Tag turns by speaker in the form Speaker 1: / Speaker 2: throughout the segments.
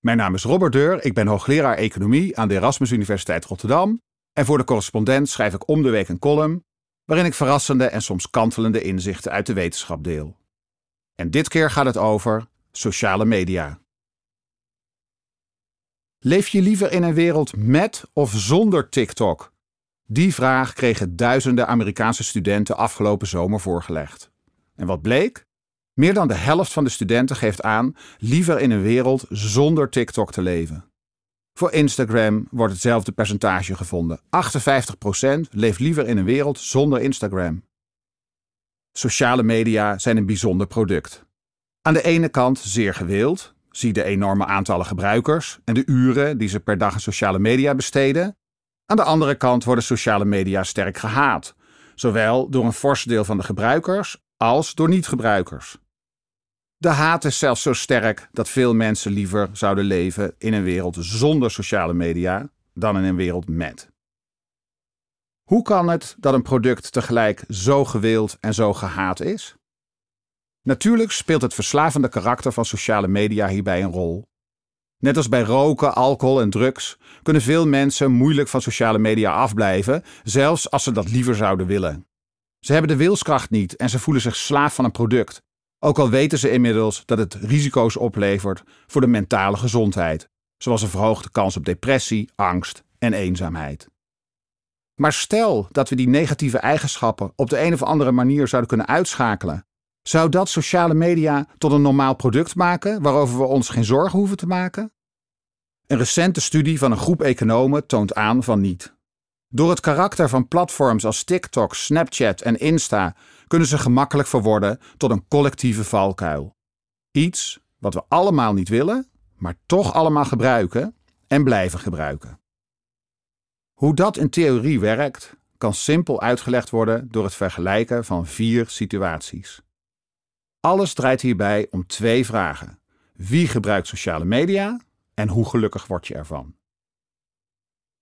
Speaker 1: Mijn naam is Robert Deur, ik ben hoogleraar economie aan de Erasmus Universiteit Rotterdam en voor de correspondent schrijf ik om de week een column waarin ik verrassende en soms kantelende inzichten uit de wetenschap deel. En dit keer gaat het over sociale media. Leef je liever in een wereld met of zonder TikTok? Die vraag kregen duizenden Amerikaanse studenten afgelopen zomer voorgelegd. En wat bleek? Meer dan de helft van de studenten geeft aan liever in een wereld zonder TikTok te leven. Voor Instagram wordt hetzelfde percentage gevonden. 58% leeft liever in een wereld zonder Instagram. Sociale media zijn een bijzonder product. Aan de ene kant zeer gewild, zie de enorme aantallen gebruikers en de uren die ze per dag aan sociale media besteden. Aan de andere kant worden sociale media sterk gehaat, zowel door een fors deel van de gebruikers als door niet-gebruikers. De haat is zelfs zo sterk dat veel mensen liever zouden leven in een wereld zonder sociale media dan in een wereld met. Hoe kan het dat een product tegelijk zo gewild en zo gehaat is? Natuurlijk speelt het verslavende karakter van sociale media hierbij een rol. Net als bij roken, alcohol en drugs kunnen veel mensen moeilijk van sociale media afblijven, zelfs als ze dat liever zouden willen. Ze hebben de wilskracht niet en ze voelen zich slaaf van een product, ook al weten ze inmiddels dat het risico's oplevert voor de mentale gezondheid, zoals een verhoogde kans op depressie, angst en eenzaamheid. Maar stel dat we die negatieve eigenschappen op de een of andere manier zouden kunnen uitschakelen, zou dat sociale media tot een normaal product maken waarover we ons geen zorgen hoeven te maken? Een recente studie van een groep economen toont aan van niet. Door het karakter van platforms als TikTok, Snapchat en Insta kunnen ze gemakkelijk verworden tot een collectieve valkuil. Iets wat we allemaal niet willen, maar toch allemaal gebruiken en blijven gebruiken. Hoe dat in theorie werkt, kan simpel uitgelegd worden door het vergelijken van vier situaties. Alles draait hierbij om twee vragen: wie gebruikt sociale media en hoe gelukkig word je ervan?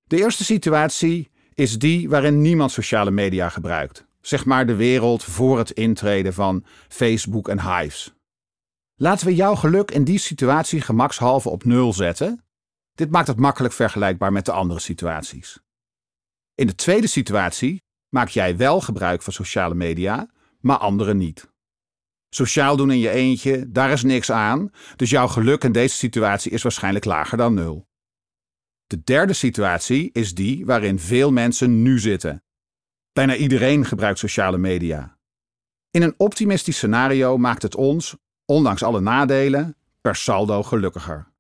Speaker 1: De eerste situatie is die waarin niemand sociale media gebruikt. Zeg maar de wereld voor het intreden van Facebook en Hives. Laten we jouw geluk in die situatie gemakshalve op nul zetten. Dit maakt het makkelijk vergelijkbaar met de andere situaties. In de tweede situatie maak jij wel gebruik van sociale media, maar anderen niet. Sociaal doen in je eentje, daar is niks aan, dus jouw geluk in deze situatie is waarschijnlijk lager dan nul. De derde situatie is die waarin veel mensen nu zitten. Bijna iedereen gebruikt sociale media. In een optimistisch scenario maakt het ons, ondanks alle nadelen, per saldo gelukkiger.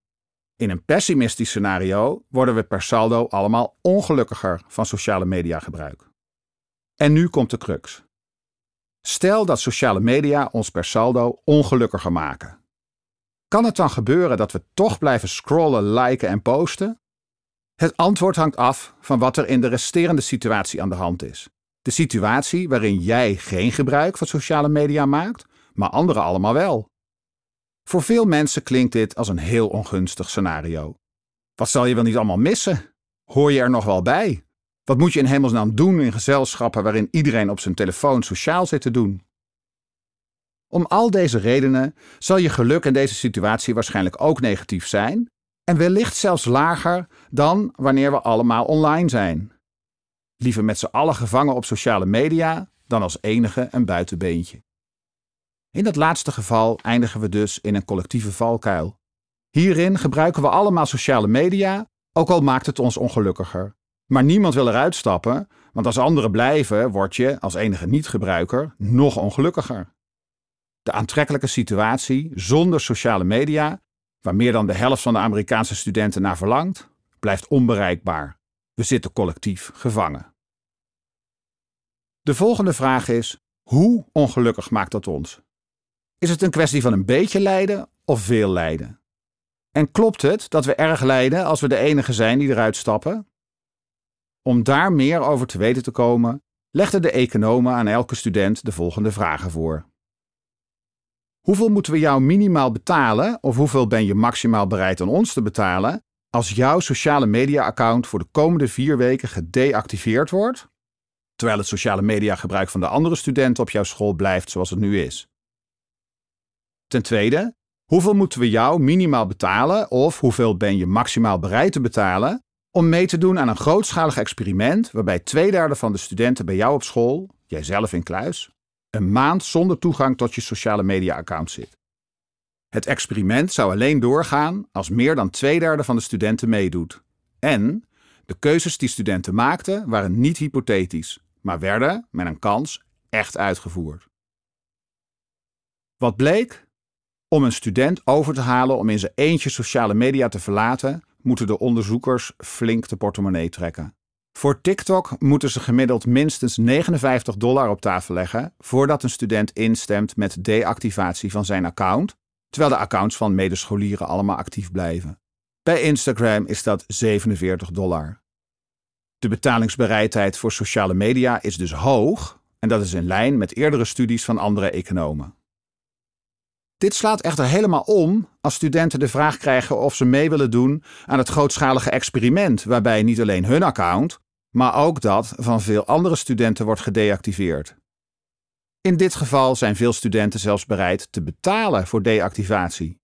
Speaker 1: In een pessimistisch scenario worden we per saldo allemaal ongelukkiger van sociale media gebruik. En nu komt de crux. Stel dat sociale media ons per saldo ongelukkiger maken. Kan het dan gebeuren dat we toch blijven scrollen, liken en posten? Het antwoord hangt af van wat er in de resterende situatie aan de hand is. De situatie waarin jij geen gebruik van sociale media maakt, maar anderen allemaal wel. Voor veel mensen klinkt dit als een heel ongunstig scenario. Wat zal je wel niet allemaal missen? Hoor je er nog wel bij? Wat moet je in hemelsnaam doen in gezelschappen waarin iedereen op zijn telefoon sociaal zit te doen? Om al deze redenen zal je geluk in deze situatie waarschijnlijk ook negatief zijn en wellicht zelfs lager dan wanneer we allemaal online zijn. Liever met z'n allen gevangen op sociale media dan als enige een buitenbeentje. In dat laatste geval eindigen we dus in een collectieve valkuil. Hierin gebruiken we allemaal sociale media, ook al maakt het ons ongelukkiger. Maar niemand wil eruit stappen, want als anderen blijven, word je als enige niet-gebruiker nog ongelukkiger. De aantrekkelijke situatie zonder sociale media, waar meer dan de helft van de Amerikaanse studenten naar verlangt, blijft onbereikbaar. We zitten collectief gevangen. De volgende vraag is: hoe ongelukkig maakt dat ons? Is het een kwestie van een beetje lijden of veel lijden? En klopt het dat we erg lijden als we de enige zijn die eruit stappen? Om daar meer over te weten te komen, legden de economen aan elke student de volgende vragen voor. Hoeveel moeten we jou minimaal betalen of hoeveel ben je maximaal bereid aan ons te betalen als jouw sociale media-account voor de komende vier weken gedeactiveerd wordt, terwijl het sociale media gebruik van de andere studenten op jouw school blijft zoals het nu is? Ten tweede, Hoeveel moeten we jou minimaal betalen of hoeveel ben je maximaal bereid te betalen om mee te doen aan een grootschalig experiment waarbij twee derde van de studenten bij jou op school, jijzelf in kluis, een maand zonder toegang tot je sociale media-account zit. Het experiment zou alleen doorgaan als meer dan twee derde van de studenten meedoet. En de keuzes die studenten maakten waren niet hypothetisch, maar werden, met een kans, echt uitgevoerd. Wat bleek? Om een student over te halen om in zijn eentje sociale media te verlaten, moeten de onderzoekers flink de portemonnee trekken. Voor TikTok moeten ze gemiddeld minstens 59 dollar op tafel leggen voordat een student instemt met deactivatie van zijn account, terwijl de accounts van medescholieren allemaal actief blijven. Bij Instagram is dat 47 dollar. De betalingsbereidheid voor sociale media is dus hoog en dat is in lijn met eerdere studies van andere economen. Dit slaat echter helemaal om als studenten de vraag krijgen of ze mee willen doen aan het grootschalige experiment, waarbij niet alleen hun account, maar ook dat van veel andere studenten wordt gedeactiveerd. In dit geval zijn veel studenten zelfs bereid te betalen voor deactivatie.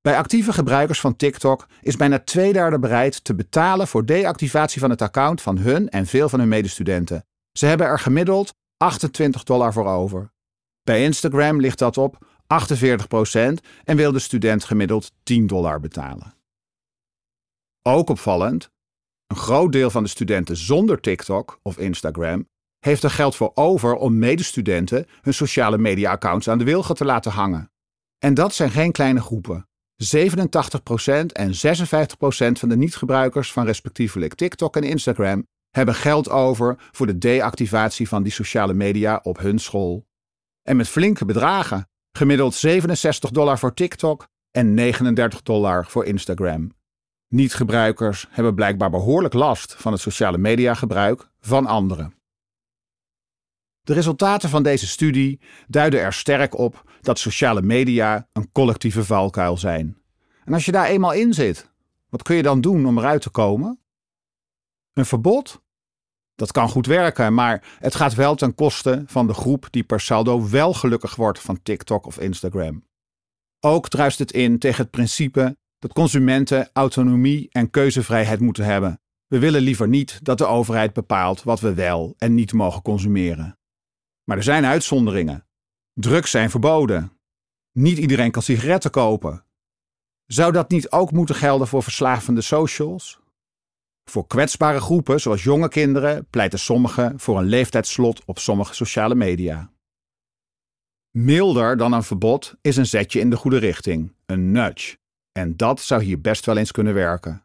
Speaker 1: Bij actieve gebruikers van TikTok is bijna twee derde bereid te betalen voor deactivatie van het account van hun en veel van hun medestudenten. Ze hebben er gemiddeld 28 dollar voor over. Bij Instagram ligt dat op 48% en wil de student gemiddeld 10 dollar betalen. Ook opvallend, een groot deel van de studenten zonder TikTok of Instagram heeft er geld voor over om medestudenten hun sociale media-accounts aan de wilgen te laten hangen. En dat zijn geen kleine groepen. 87% en 56% van de niet-gebruikers van respectievelijk TikTok en Instagram hebben geld over voor de deactivatie van die sociale media op hun school. En met flinke bedragen, gemiddeld 67 dollar voor TikTok en 39 dollar voor Instagram. Niet-gebruikers hebben blijkbaar behoorlijk last van het sociale media gebruik van anderen. De resultaten van deze studie duiden er sterk op dat sociale media een collectieve valkuil zijn. En als je daar eenmaal in zit, wat kun je dan doen om eruit te komen? Een verbod? Dat kan goed werken, maar het gaat wel ten koste van de groep die per saldo wel gelukkig wordt van TikTok of Instagram. Ook druist het in tegen het principe dat consumenten autonomie en keuzevrijheid moeten hebben. We willen liever niet dat de overheid bepaalt wat we wel en niet mogen consumeren. Maar er zijn uitzonderingen. Drugs zijn verboden. Niet iedereen kan sigaretten kopen. Zou dat niet ook moeten gelden voor verslavende socials? Voor kwetsbare groepen, zoals jonge kinderen, pleiten sommigen voor een leeftijdsslot op sommige sociale media. Milder dan een verbod is een zetje in de goede richting, een nudge. En dat zou hier best wel eens kunnen werken.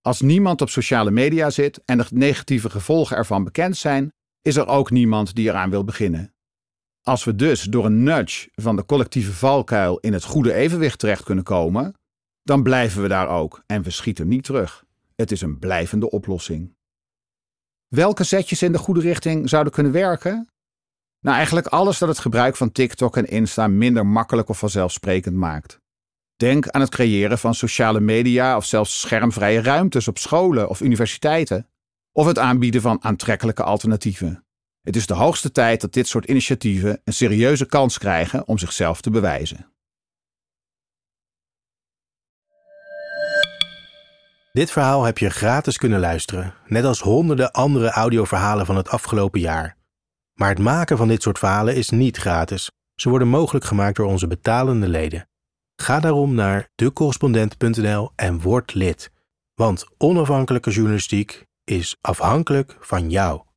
Speaker 1: Als niemand op sociale media zit en de negatieve gevolgen ervan bekend zijn, is er ook niemand die eraan wil beginnen. Als we dus door een nudge van de collectieve valkuil in het goede evenwicht terecht kunnen komen, dan blijven we daar ook en we schieten niet terug. Het is een blijvende oplossing. Welke zetjes in de goede richting zouden kunnen werken? Nou, eigenlijk alles dat het gebruik van TikTok en Insta minder makkelijk of vanzelfsprekend maakt. Denk aan het creëren van sociale media of zelfs schermvrije ruimtes op scholen of universiteiten of het aanbieden van aantrekkelijke alternatieven. Het is de hoogste tijd dat dit soort initiatieven een serieuze kans krijgen om zichzelf te bewijzen.
Speaker 2: Dit verhaal heb je gratis kunnen luisteren, net als honderden andere audioverhalen van het afgelopen jaar. Maar het maken van dit soort verhalen is niet gratis. Ze worden mogelijk gemaakt door onze betalende leden. Ga daarom naar decorrespondent.nl en word lid. Want onafhankelijke journalistiek is afhankelijk van jou.